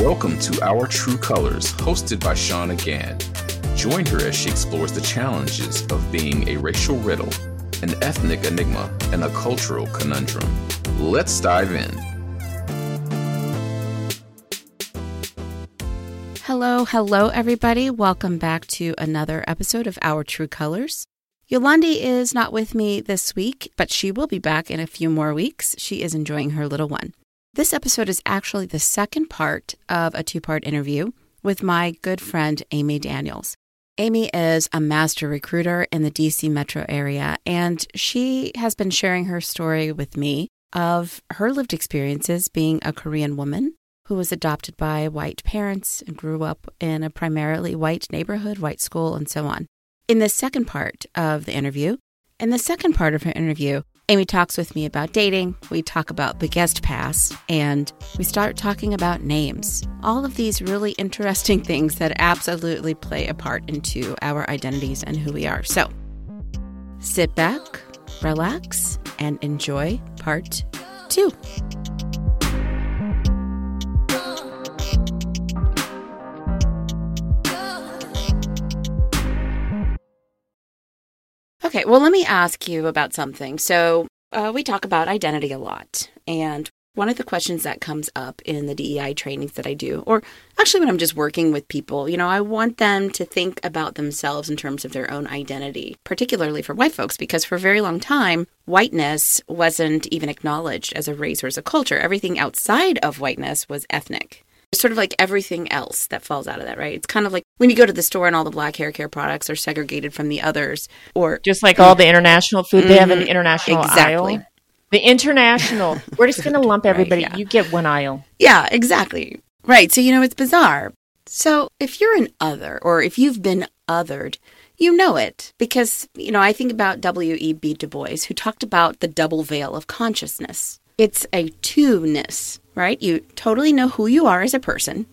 Welcome to Our True Colors, hosted by Shauna Gann. Join her as she explores the challenges of being a racial riddle, an ethnic enigma, and a cultural conundrum. Let's dive in. Hello, hello, everybody. Welcome back to another episode of Our True Colors. Yolandi is not with me this week, but she will be back in a few more weeks. She is enjoying her little one. This episode is actually the second part of a two part interview with my good friend Amy Daniels. Amy is a master recruiter in the DC metro area, and she has been sharing her story with me of her lived experiences being a Korean woman who was adopted by white parents and grew up in a primarily white neighborhood, white school, and so on. In the second part of the interview, in the second part of her interview, Amy talks with me about dating. We talk about the guest pass and we start talking about names. All of these really interesting things that absolutely play a part into our identities and who we are. So sit back, relax, and enjoy part two. Okay, well, let me ask you about something. So, uh, we talk about identity a lot. And one of the questions that comes up in the DEI trainings that I do, or actually when I'm just working with people, you know, I want them to think about themselves in terms of their own identity, particularly for white folks, because for a very long time, whiteness wasn't even acknowledged as a race or as a culture. Everything outside of whiteness was ethnic It's sort of like everything else that falls out of that, right? It's kind of like when you go to the store and all the black hair care products are segregated from the others, or just like all the international food, they have an mm-hmm. international exactly. aisle. The international, we're just going to lump everybody. Right, yeah. You get one aisle. Yeah, exactly. Right. So, you know, it's bizarre. So, if you're an other or if you've been othered, you know it because, you know, I think about W.E.B. Du Bois, who talked about the double veil of consciousness. It's a two-ness right? You totally know who you are as a person.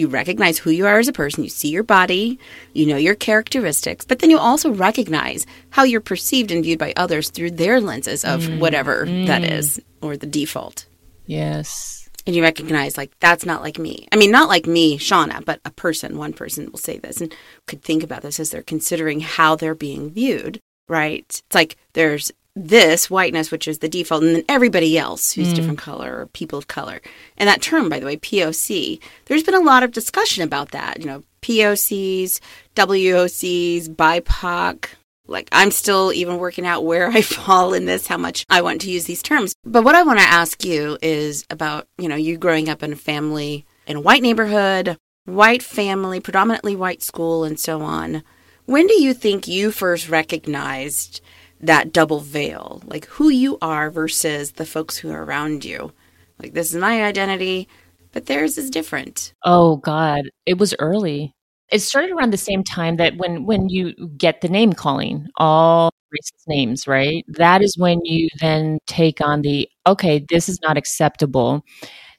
You recognize who you are as a person. You see your body, you know your characteristics, but then you also recognize how you're perceived and viewed by others through their lenses of mm, whatever mm. that is or the default. Yes. And you recognize, like, that's not like me. I mean, not like me, Shauna, but a person, one person will say this and could think about this as they're considering how they're being viewed, right? It's like there's this whiteness, which is the default, and then everybody else who's mm. different color or people of color. And that term, by the way, POC, there's been a lot of discussion about that. You know, POCs, WOCs, BIPOC. Like, I'm still even working out where I fall in this, how much I want to use these terms. But what I want to ask you is about, you know, you growing up in a family in a white neighborhood, white family, predominantly white school, and so on. When do you think you first recognized that double veil, like who you are versus the folks who are around you. Like, this is my identity, but theirs is different. Oh, God. It was early. It started around the same time that when, when you get the name calling, all racist names, right? That is when you then take on the, okay, this is not acceptable.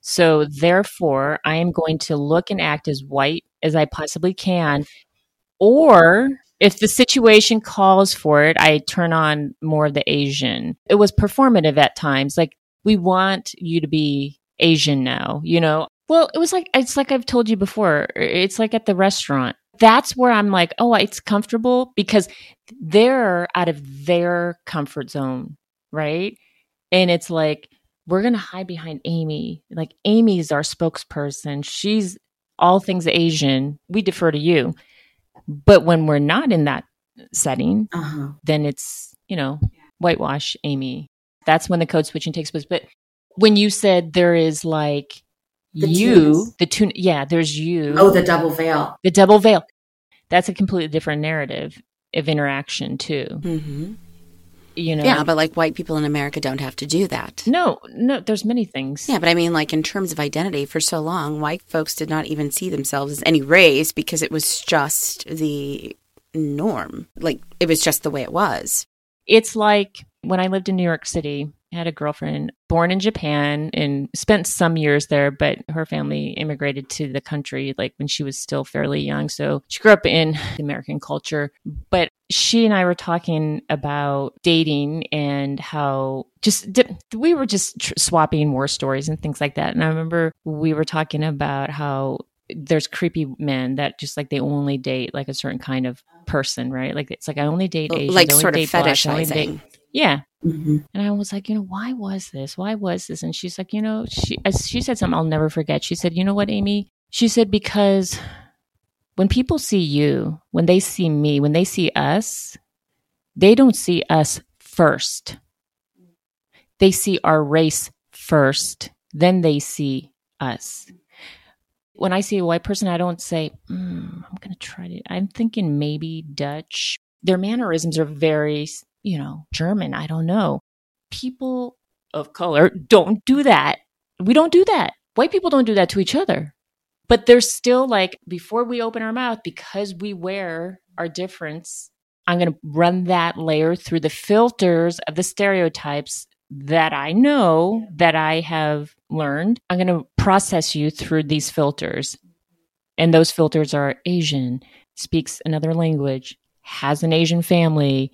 So, therefore, I am going to look and act as white as I possibly can. Or if the situation calls for it, I turn on more of the Asian. It was performative at times. Like, we want you to be Asian now, you know? Well, it was like, it's like I've told you before, it's like at the restaurant. That's where I'm like, oh, it's comfortable because they're out of their comfort zone, right? And it's like, we're going to hide behind Amy. Like, Amy's our spokesperson. She's all things Asian. We defer to you. But when we're not in that setting, uh-huh. then it's, you know, whitewash Amy. That's when the code switching takes place. But when you said there is like the you, tunes. the tune, yeah, there's you. Oh, the double veil. The double veil. That's a completely different narrative of interaction, too. Mm-hmm you know? Yeah but like white people in america don't have to do that. No no there's many things. Yeah but i mean like in terms of identity for so long white folks did not even see themselves as any race because it was just the norm. Like it was just the way it was. It's like when i lived in new york city had a girlfriend born in Japan and spent some years there, but her family immigrated to the country like when she was still fairly young. So she grew up in American culture. But she and I were talking about dating and how just we were just tr- swapping war stories and things like that. And I remember we were talking about how there's creepy men that just like they only date like a certain kind of person, right? Like it's like I only date oh, Asians, like sort of fetishizing. Yeah. Mm-hmm. And I was like, you know, why was this? Why was this? And she's like, you know, she she said something I'll never forget. She said, you know what, Amy? She said because when people see you, when they see me, when they see us, they don't see us first. They see our race first, then they see us. When I see a white person, I don't say, mm, I'm going to try to, I'm thinking maybe Dutch. Their mannerisms are very you know, German. I don't know. People of color don't do that. We don't do that. White people don't do that to each other. But there's still like, before we open our mouth, because we wear our difference, I'm going to run that layer through the filters of the stereotypes that I know that I have learned. I'm going to process you through these filters. And those filters are Asian, speaks another language, has an Asian family,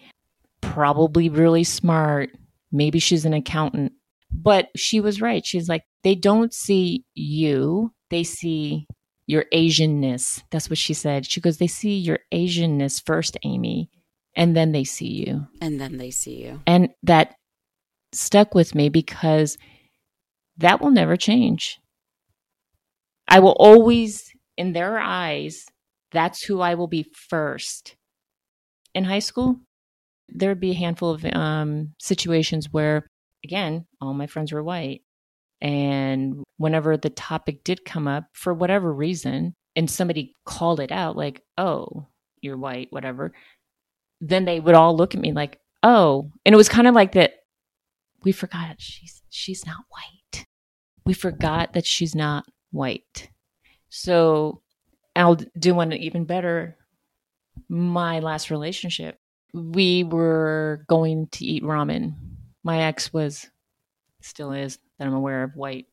probably really smart. Maybe she's an accountant. But she was right. She's like, they don't see you, they see your Asianness. That's what she said. She goes, they see your Asianness first, Amy, and then they see you. And then they see you. And that stuck with me because that will never change. I will always, in their eyes, that's who I will be first. In high school, there would be a handful of um, situations where, again, all my friends were white. And whenever the topic did come up, for whatever reason, and somebody called it out, like, oh, you're white, whatever, then they would all look at me like, oh. And it was kind of like that we forgot she's she's not white. We forgot that she's not white. So I'll do one even better. My last relationship, we were going to eat ramen. My ex was, still is, that I'm aware of, white.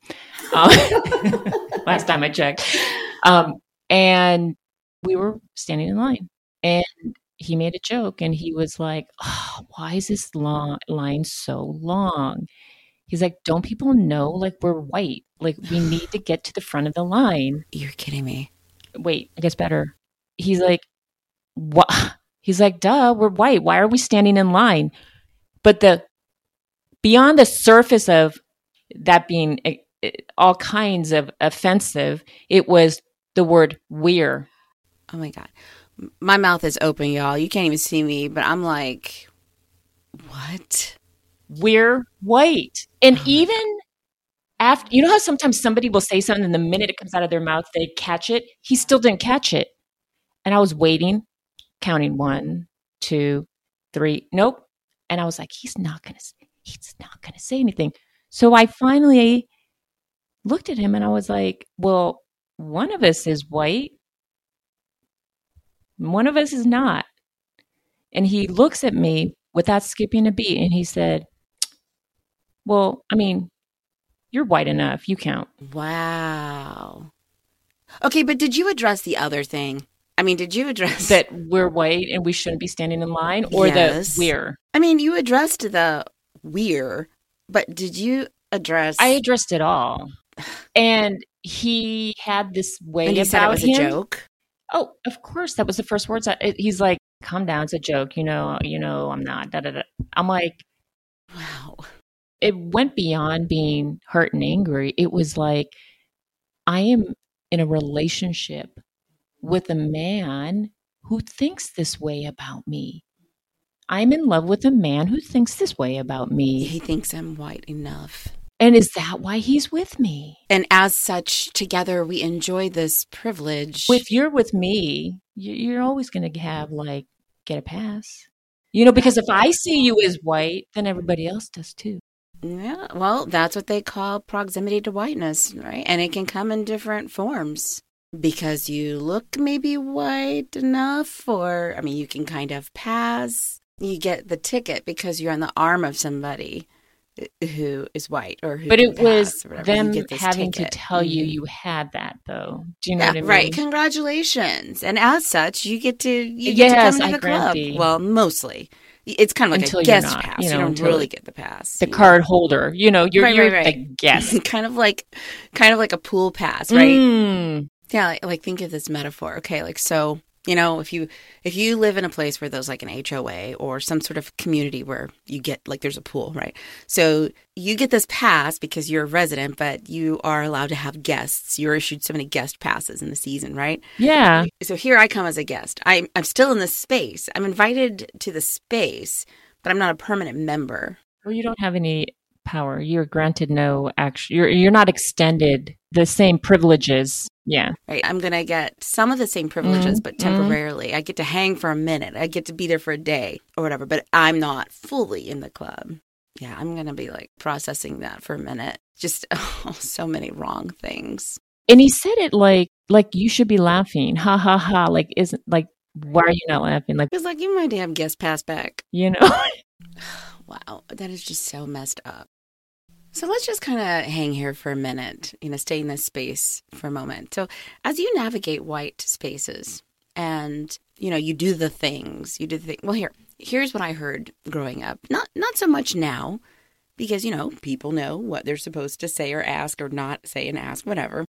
Um, last time I checked. Um, and we were standing in line, and he made a joke, and he was like, oh, "Why is this long line so long?" He's like, "Don't people know like we're white? Like we need to get to the front of the line." You're kidding me. Wait, it gets better. He's like, "What?" He's like, duh, we're white. Why are we standing in line? But the beyond the surface of that being eh, eh, all kinds of offensive, it was the word we're. Oh my God. My mouth is open, y'all. You can't even see me, but I'm like, what? We're white. And oh even after, you know how sometimes somebody will say something and the minute it comes out of their mouth, they catch it? He still didn't catch it. And I was waiting counting one, two, three. Nope. And I was like, he's not going to, he's not going to say anything. So I finally looked at him and I was like, well, one of us is white. One of us is not. And he looks at me without skipping a beat and he said, well, I mean, you're white enough. You count. Wow. Okay, but did you address the other thing? I mean, did you address that we're white and we shouldn't be standing in line or yes. the we're? I mean, you addressed the we're, but did you address I addressed it all. And he had this way and he about said it was him. a joke. Oh, of course, that was the first words. I, he's like, "Calm down, it's a joke." You know, you know, I'm not. Da, da, da. I'm like, wow. It went beyond being hurt and angry. It was like, I am in a relationship with a man who thinks this way about me. I'm in love with a man who thinks this way about me. He thinks I'm white enough. And is that why he's with me? And as such, together we enjoy this privilege. If you're with me, you're always going to have, like, get a pass. You know, because if I see you as white, then everybody else does too. Yeah, well, that's what they call proximity to whiteness, right? And it can come in different forms because you look maybe white enough, or I mean, you can kind of pass. You get the ticket because you're on the arm of somebody. who is white or who but it was pass or whatever. You them having ticket. to tell you Mhm. you had that though. Do you know Yeah, what I mean? right. Congratulations. And as such, you get to you get to come I to the club. Well, mostly. It's kind of like a guest not, pass. you You, don't really get the pass. The card holder, you know, you're, Right, you're right, right. guest. kind of like kind of like a pool pass, right? Mm. Yeah, like, like think of this metaphor. Okay, like so, you know, if you if you live in a place where there's like an HOA or some sort of community where you get like there's a pool, right? So you get this pass because you're a resident, but you are allowed to have guests. You're issued so many guest passes in the season, right? Yeah. So here I come as a guest. I'm I'm still in this space. I'm invited to the space, but I'm not a permanent member. Well, you don't have any power. You're granted no action. You're you're not extended the same privileges. Yeah. Right. I'm going to get some of the same privileges, Mhm, but mhm. temporarily. I get to hang for a minute. I get to be there for a day or whatever, but I'm not fully in the club. Yeah, I'm going to be like processing that for a minute. Just oh, so many wrong things. And he said it like like you should be laughing. Ha ha ha. Like isn't like why are you not laughing? Like It's like you might have guest pass back. you know. Wow, that is just so messed up. So let's just kind of hang here for a minute, you know, stay in this space for a moment. So as you navigate white spaces and, you know, you do the things, you do the thing. Well, here, here's what I heard growing up. Not not so much now because, you know, people know what they're supposed to say or ask or not say and ask whatever.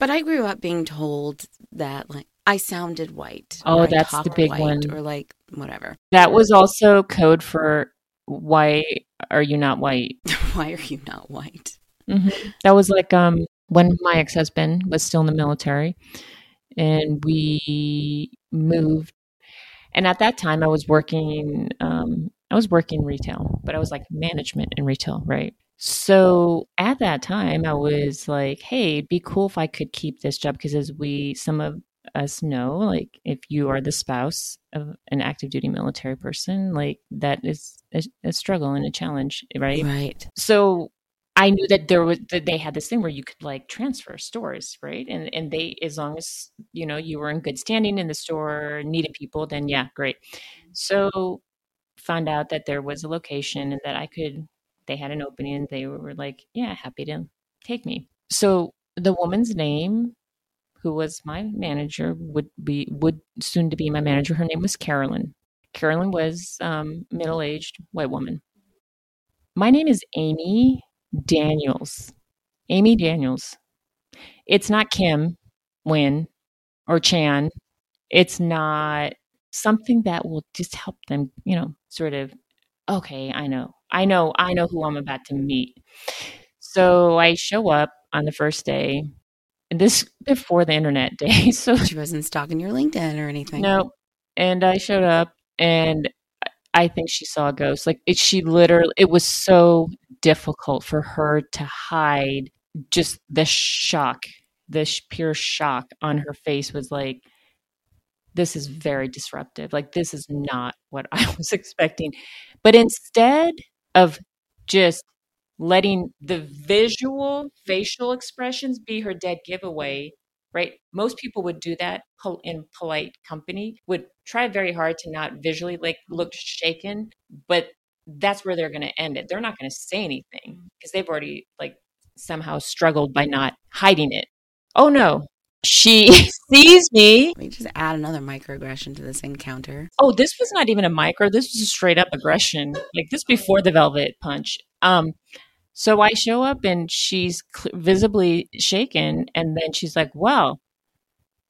But I grew up being told that like I sounded white. Oh, that's the big white, one. Or like whatever. that was also code for why are you not white? Why are you not white? That was like um when my ex husband was still in the military, and we moved. And at that time, I was working. Um, I was working retail, but I was like management in retail, right? So at that time, I was like, "Hey, it'd be cool if I could keep this job because, as we some of us know, like if you are the spouse of an active duty military person, like that is a, a struggle and a challenge, right? Right. so I knew that there was that they had this thing where you could like transfer stores, right? And and they as long as you know you were in good standing in the store, needed people, then yeah, great. So found out that there was a location and that I could they had an opening and they were like, yeah, happy to take me. So the woman's name who was my manager would be would soon to be my manager her name was Carolyn. Carolyn was um middle-aged white woman. My name is Amy Daniels. Amy Daniels. It's not Kim, Nguyen, or Chan. It's not something that will just help them, you know, sort of, okay, I know. I know, I know who I'm about to meet. So I show up on the first day, and this before the internet day. So She wasn't stalking your LinkedIn or anything. no. And I showed up and I think she saw a ghost. Like it, she literally, it was so difficult for her to hide just the shock, the sh- pure shock on her face was like, this is very disruptive. Like this is not what I was expecting. But instead of just letting the visual facial expressions be her dead giveaway, right? Most people would do that in polite company, would try very hard to not visually like look shaken, but that's where they're going to end it. They're not going to say anything because they've already like somehow struggled by not hiding it. Oh no, she sees me. We just add another microaggression to this encounter. Oh, this was not even a micro. This was a straight up aggression. Like this before the velvet punch. Um, so I show up and she's cl- visibly shaken, and then she's like, "Well,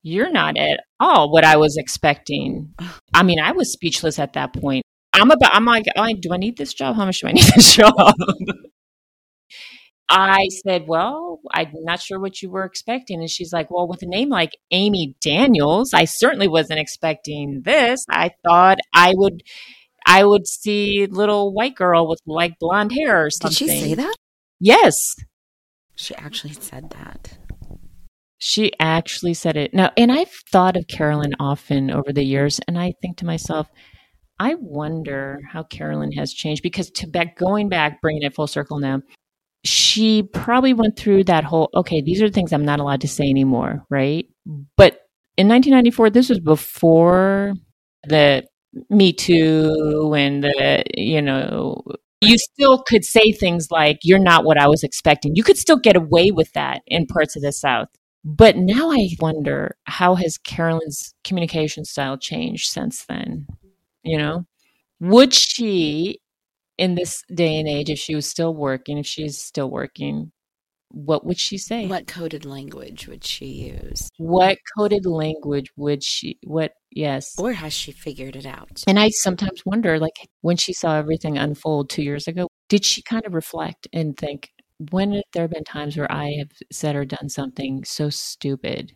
you're not at all what I was expecting." I mean, I was speechless at that point. I'm about. I'm like, oh, do I need this job? How much do I need this job? I said, Well, I'm not sure what you were expecting. And she's like, Well, with a name like Amy Daniels, I certainly wasn't expecting this. I thought I would I would see little white girl with like blonde hair or Did she say that? Yes. She actually said that. She actually said it. Now, and I've thought of Carolyn often over the years, and I think to myself, I wonder how Carolyn has changed because to back going back, bringing it full circle now, she probably went through that whole okay, these are the things I'm not allowed to say anymore, right? But in 1994, this was before the Me Too and the you know you still could say things like, You're not what I was expecting. You could still get away with that in parts of the South. But now I wonder how has Carolyn's communication style changed since then? You know, would she, in this day and age, if she was still working, if she's still working, what would she say? What coded language would she use? What coded language would she, what, yes. Or has she figured it out? And I sometimes wonder, like, when she saw everything unfold two years ago, did she kind of reflect and think, when have there been times where I have said or done something so stupid?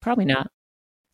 Probably not.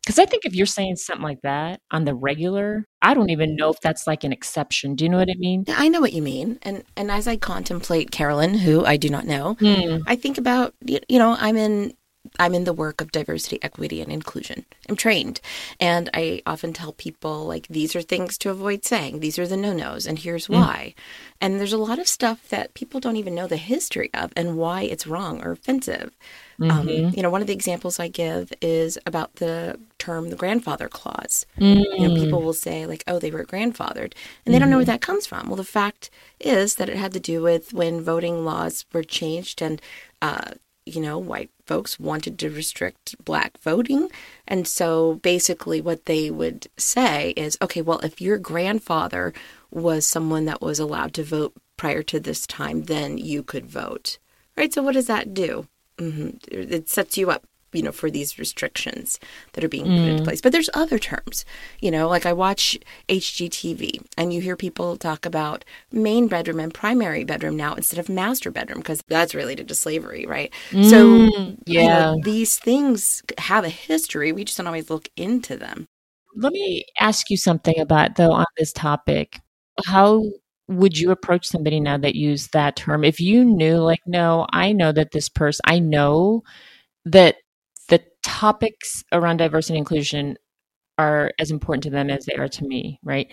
Because I think if you're saying something like that on the regular, I don't even know if that's like an exception. Do you know what I mean? I know what you mean. And and as I contemplate Carolyn, who I do not know, Mm. I think about you know, I'm in I'm in the work of diversity, equity, and inclusion. I'm trained. And I often tell people, like, these are things to avoid saying. These are the no nos, and here's why. And there's a lot of stuff that people don't even know the history of and why it's wrong or offensive. Um, you know, one of the examples I give is about the term the grandfather clause. You know, people will say, like, oh, they were grandfathered, and they don't know where that comes from. Well, the fact is that it had to do with when voting laws were changed and, uh, you know, white folks wanted to restrict black voting. And so basically, what they would say is, okay, well, if your grandfather was someone that was allowed to vote prior to this time, then you could vote. Right? So, what does that do? hmm It sets you up, you know, for these restrictions that are being put into mm. place. But there's other terms, you know, like I watch HGTV and you hear people talk about main bedroom and primary bedroom now instead of master bedroom because that's related to slavery, right? so, mm, you know, yeah. these things have a history. We just don't always look into them. Let me ask you something about, though, on this topic. How would you approach somebody now that used that term? If you knew, like, no, I know that this person, I know that topics around diversity and inclusion are as important to them as they are to me, right?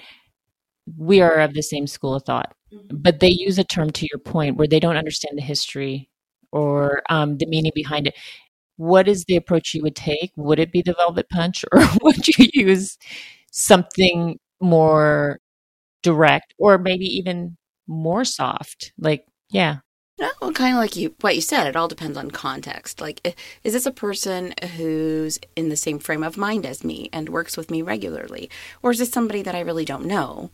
We are of the same school of thought, but they use a term to your point where they don't understand the history or um, the meaning behind it. What is the approach you would take? Would it be the velvet punch, or would you use something more direct, or maybe even more soft? Like, yeah, No, well, kind of like you, what you said. It all depends on context. Like, is this a person who's in the same frame of mind as me and works with me regularly, or is this somebody that I really don't know?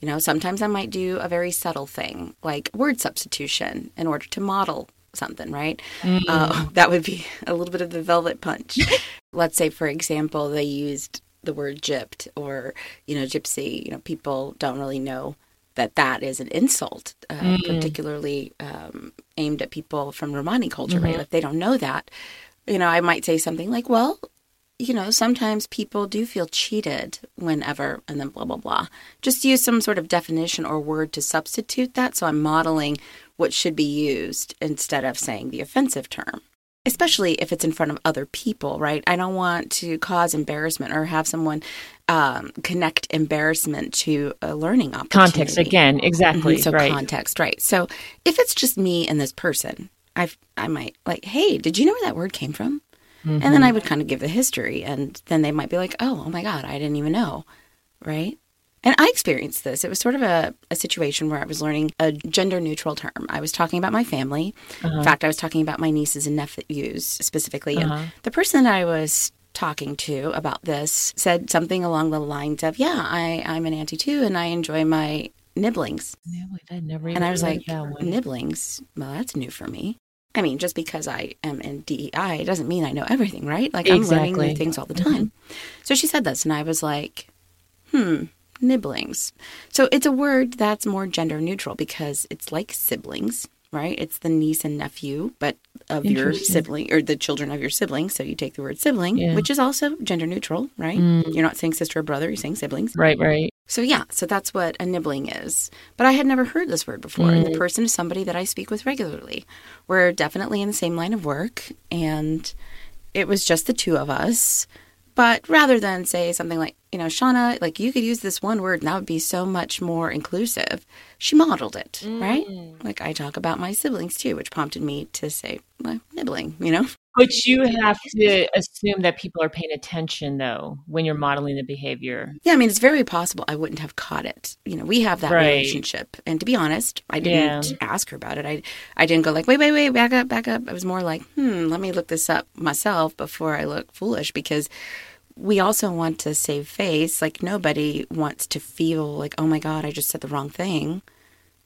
You know, sometimes I might do a very subtle thing, like word substitution, in order to model something. Right? Uh, that would be a little bit of the velvet punch. Let's say, for example, they used the word gypped or you know gypsy. You know, people don't really know that that is an insult, uh, particularly um, aimed at people from Romani culture, right? If they don't know that, you know, I might say something like, well, you know, sometimes people do feel cheated whenever, and then blah, blah, blah. Just use some sort of definition or word to substitute that. So I'm modeling what should be used instead of saying the offensive term. Especially if it's in front of other people, right? I don't want to cause embarrassment or have someone um, connect embarrassment to a learning opportunity. context again, exactly, Mhm, So right? context, right? So if it's just me and this person, I I might like, hey, did you know where that word came from? And then I would kind of give the history, and then they might be like, oh, oh my god, I didn't even know, right? And I experienced this. It was sort of a, a situation where I was learning a gender neutral term. I was talking about my family. In fact, I was talking about my nieces and nephews specifically. And the person that I was talking to about this said something along the lines of, yeah, I, I'm an auntie too, and I enjoy my nibblings. Wait, I never And I was like, nibblings? Well, that's new for me. I mean, just because I am in DEI doesn't mean I know everything, right? Like I'm learning new things all the time. So she said this, and I was like, hmm, nibblings. So it's a word that's more gender neutral because it's like siblings, right? It's the niece and nephew, but of your sibling or the children of your sibling. So you take the word sibling, Yeah. which is also gender neutral, right? Mm. You're not saying sister or brother, you're saying siblings. Right, right. So yeah, so that's what a nibbling is. But I had never heard this word before. And the mm. person is somebody that I speak with regularly. We're definitely in the same line of work and it was just the two of us. But rather than say something like, you know, Shauna, like you could use this one word and that would be so much more inclusive, she modeled it, right? Mm. Like I talk about my siblings too, which prompted me to say, well, nibbling, you know? But you have to assume that people are paying attention, though, when you're modeling the behavior. Yeah, I mean, it's very possible I wouldn't have caught it. You know, we have that Right. relationship, and to be honest, I didn't Yeah. ask her about it. I, I didn't go like, wait, wait, wait, back up, back up. I was more like, hmm, let me look this up myself before I look foolish because we also want to save face. Like nobody wants to feel like, oh my god, I just said the wrong thing.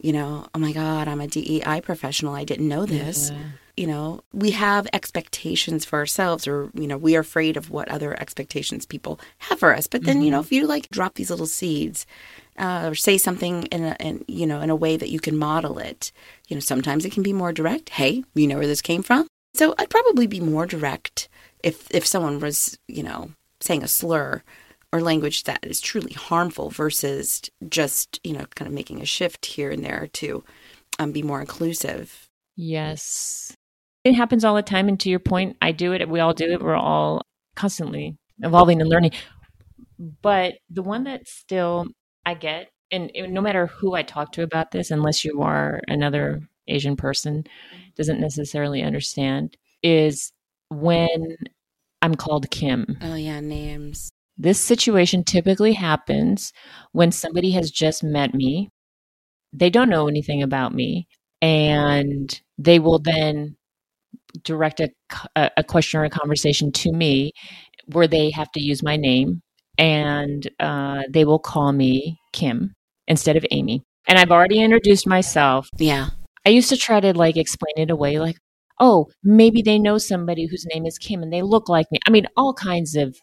You know, oh my god, I'm a DEI professional. I didn't know this you know, we have expectations for ourselves, or, you know, we are afraid of what other expectations people have for us. But then, you know, if you like drop these little seeds uh, or say something in a, in, you know, in a way that you can model it, you know, sometimes it can be more direct. Hey, you know where this came from? So I'd probably be more direct if, if someone was, you know, saying a slur or language that is truly harmful versus just, you know, kind of making a shift here and there to um, be more inclusive. Yes. It happens all the time. And to your point, I do it. We all do it. We're all constantly evolving and learning. But the one that still I get, and and no matter who I talk to about this, unless you are another Asian person, doesn't necessarily understand, is when I'm called Kim. Oh, yeah, names. This situation typically happens when somebody has just met me. They don't know anything about me, and they will then direct a question or a conversation to me where they have to use my name and uh, they will call me Kim instead of Amy. And I've already introduced myself. Yeah. I used to try to like explain it away, like, oh, maybe they know somebody whose name is Kim and they look like me. I mean, all kinds of.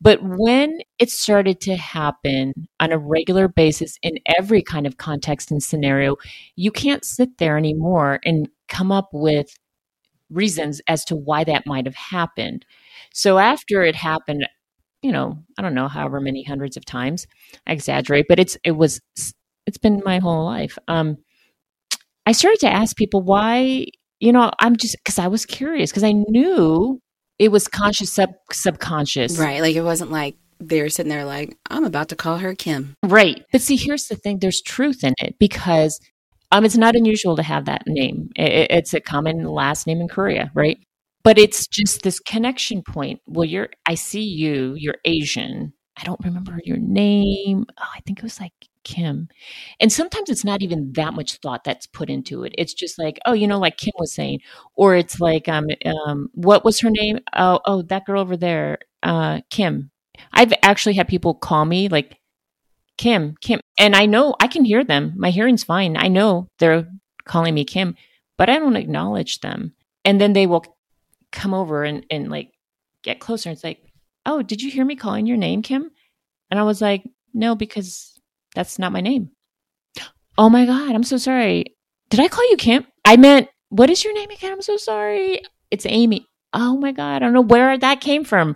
But when it started to happen on a regular basis in every kind of context and scenario, you can't sit there anymore and come up with reasons as to why that might have happened. So after it happened, you know, I don't know, however many hundreds of times, I exaggerate, but it's it was it's been my whole life. Um, I started to ask people why, you know, I'm just because I was curious because I knew it was conscious, sub subconscious, Right. Like it wasn't like they were sitting there like, I'm about to call her Kim. Right. But see, here's the thing there's truth in it because um, it's not unusual to have that name. I- I- it's a common last name in Korea, right? But it's just this connection point. Well, you're, I see you, you're Asian. I don't remember your name. Oh, I think it was like Kim. And sometimes it's not even that much thought that's put into it. It's just like, oh, you know, like Kim was saying, or it's like, um, um, what was her name? Oh, oh, that girl over there, uh, Kim. I've actually had people call me like Kim, Kim, and I know I can hear them. My hearing's fine. I know they're calling me Kim, but I don't acknowledge them. And then they will come over and, and like get closer. And it's like, oh, did you hear me calling your name, Kim? And I was like, no, because that's not my name. Oh my God, I'm so sorry. Did I call you Kim? I meant, what is your name again? I'm so sorry. It's Amy. Oh my God, I don't know where that came from.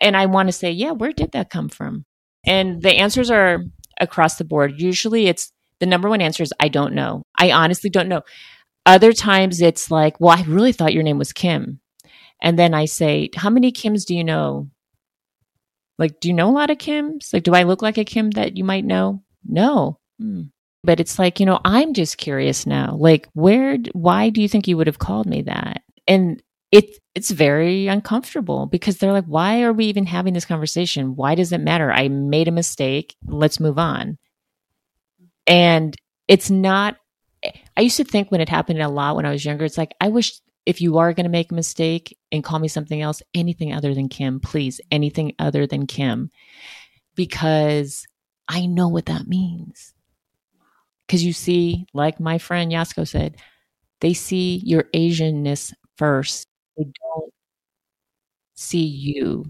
And I want to say, yeah, where did that come from? And the answers are across the board. Usually it's the number one answer is I don't know. I honestly don't know. Other times it's like, well, I really thought your name was Kim. And then I say, how many Kims do you know? Like, do you know a lot of Kims? Like, do I look like a Kim that you might know? No. Hmm. But it's like, you know, I'm just curious now. Like, where, why do you think you would have called me that? And it, it's very uncomfortable because they're like, why are we even having this conversation? Why does it matter? I made a mistake. Let's move on. And it's not, I used to think when it happened a lot when I was younger, it's like, I wish if you are going to make a mistake and call me something else, anything other than Kim, please, anything other than Kim, because I know what that means. Because you see, like my friend Yasuko said, they see your Asianness first. They don't see you.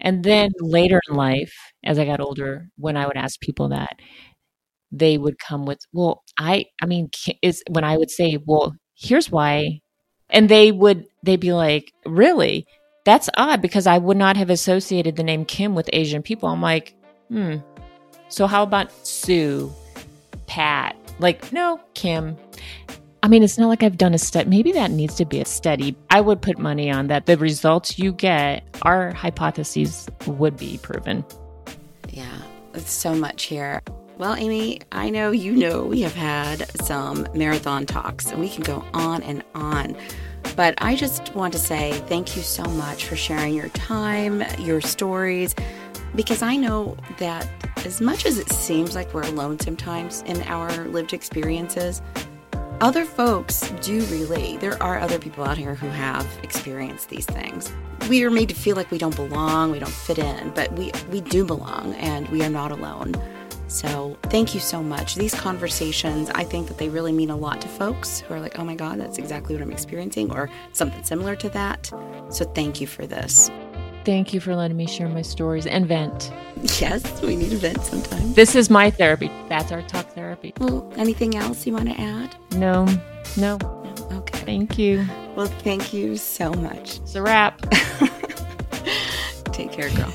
And then later in life, as I got older, when I would ask people that, they would come with, "Well, I, I mean, is when I would say, well, here's why," and they would, they'd be like, "Really? That's odd because I would not have associated the name Kim with Asian people." I'm like, hmm. So how about Sue, Pat? Like, no, Kim. I mean, it's not like I've done a study. Maybe that needs to be a study. I would put money on that. The results you get, our hypotheses would be proven. Yeah, it's so much here. Well, Amy, I know you know we have had some marathon talks, and we can go on and on But I just want to say thank you so much for sharing your time, your stories, because I know that as much as it seems like we're alone sometimes in our lived experiences, other folks do relate. There are other people out here who have experienced these things. We are made to feel like we don't belong, we don't fit in, but we, we do belong and we are not alone. So, thank you so much. These conversations, I think that they really mean a lot to folks who are like, oh my God, that's exactly what I'm experiencing, or something similar to that. So, thank you for this. Thank you for letting me share my stories and vent. Yes, we need to vent sometimes. This is my therapy. That's our talk therapy. Well, anything else you want to add? No, no. No? Okay. Thank you. Well, thank you so much. It's a wrap. Take care, girl.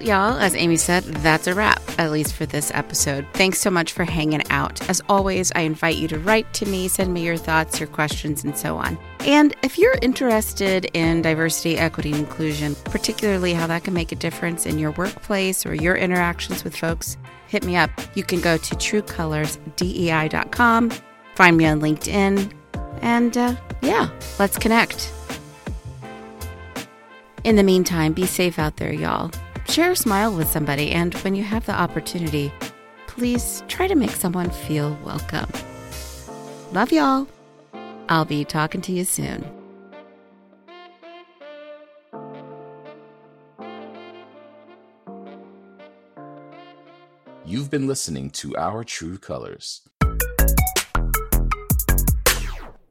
Y'all, as Amy said, that's a wrap, at least for this episode. Thanks so much for hanging out. As always, I invite you to write to me, send me your thoughts, your questions, and so on. And if you're interested in diversity, equity, and inclusion, particularly how that can make a difference in your workplace or your interactions with folks, hit me up. You can go to truecolorsdei.com, find me on LinkedIn, and uh, yeah, let's connect. In the meantime, be safe out there, y'all. Share a smile with somebody, and when you have the opportunity, please try to make someone feel welcome. Love y'all. I'll be talking to you soon. You've been listening to Our True Colors.